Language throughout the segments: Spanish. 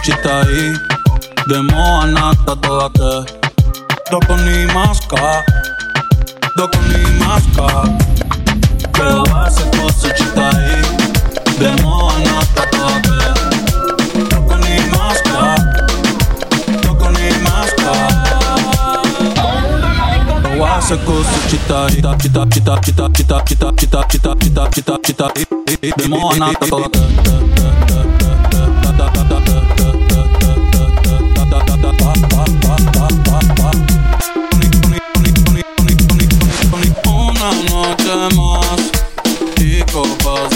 Cuchita ahí, de moa toda que. Doko ni maska, doko ni maska. Pero hace cosa chita ahí, de moa toda que. Doko ni maska, doko ni maska. Pero hace cosa chita ahí, chita, chita, chita, chita, chita, chita, chita, chita, chita, chita, chita, de moa nata toda que. pasemos y copas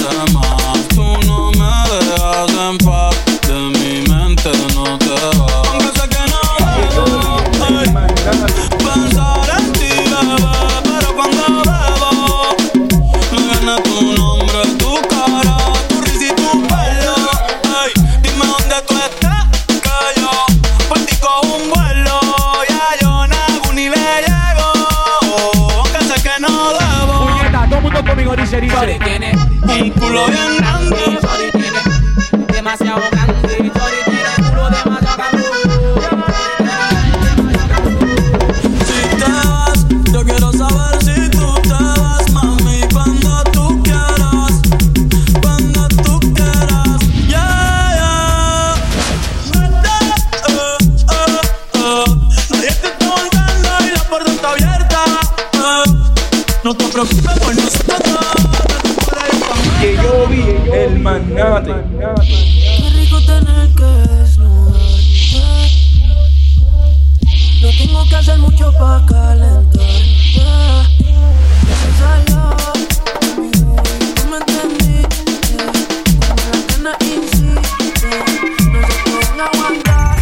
dice, dice. Tiene un culo bien grande. Sorry, tiene demasiado grande. el magnate. Qué rico tener que desnudarme. No tengo que hacer mucho para calentarme.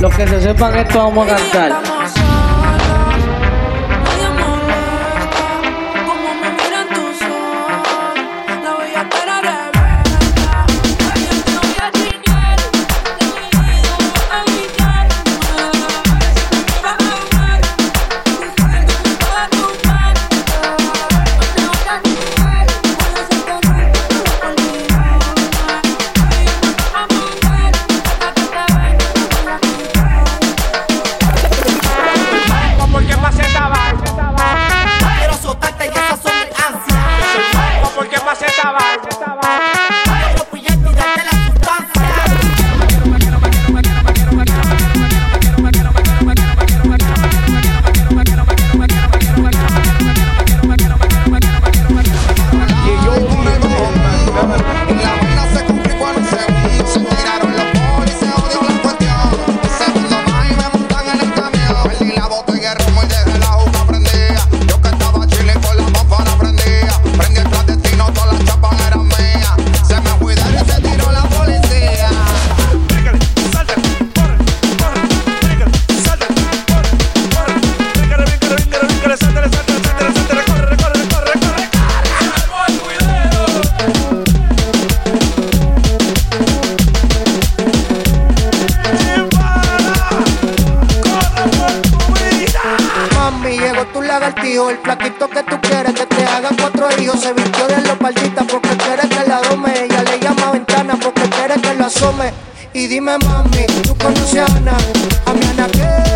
Los que se sepan esto vamos a cantar. el plaquito que tú quieres que te hagan cuatro hijos. Se vistió de los leopardita porque quiere que la dome. Ella le llama ventana porque quiere que lo asome. Y dime, mami, tú conoces a Ana, a mi Ana que.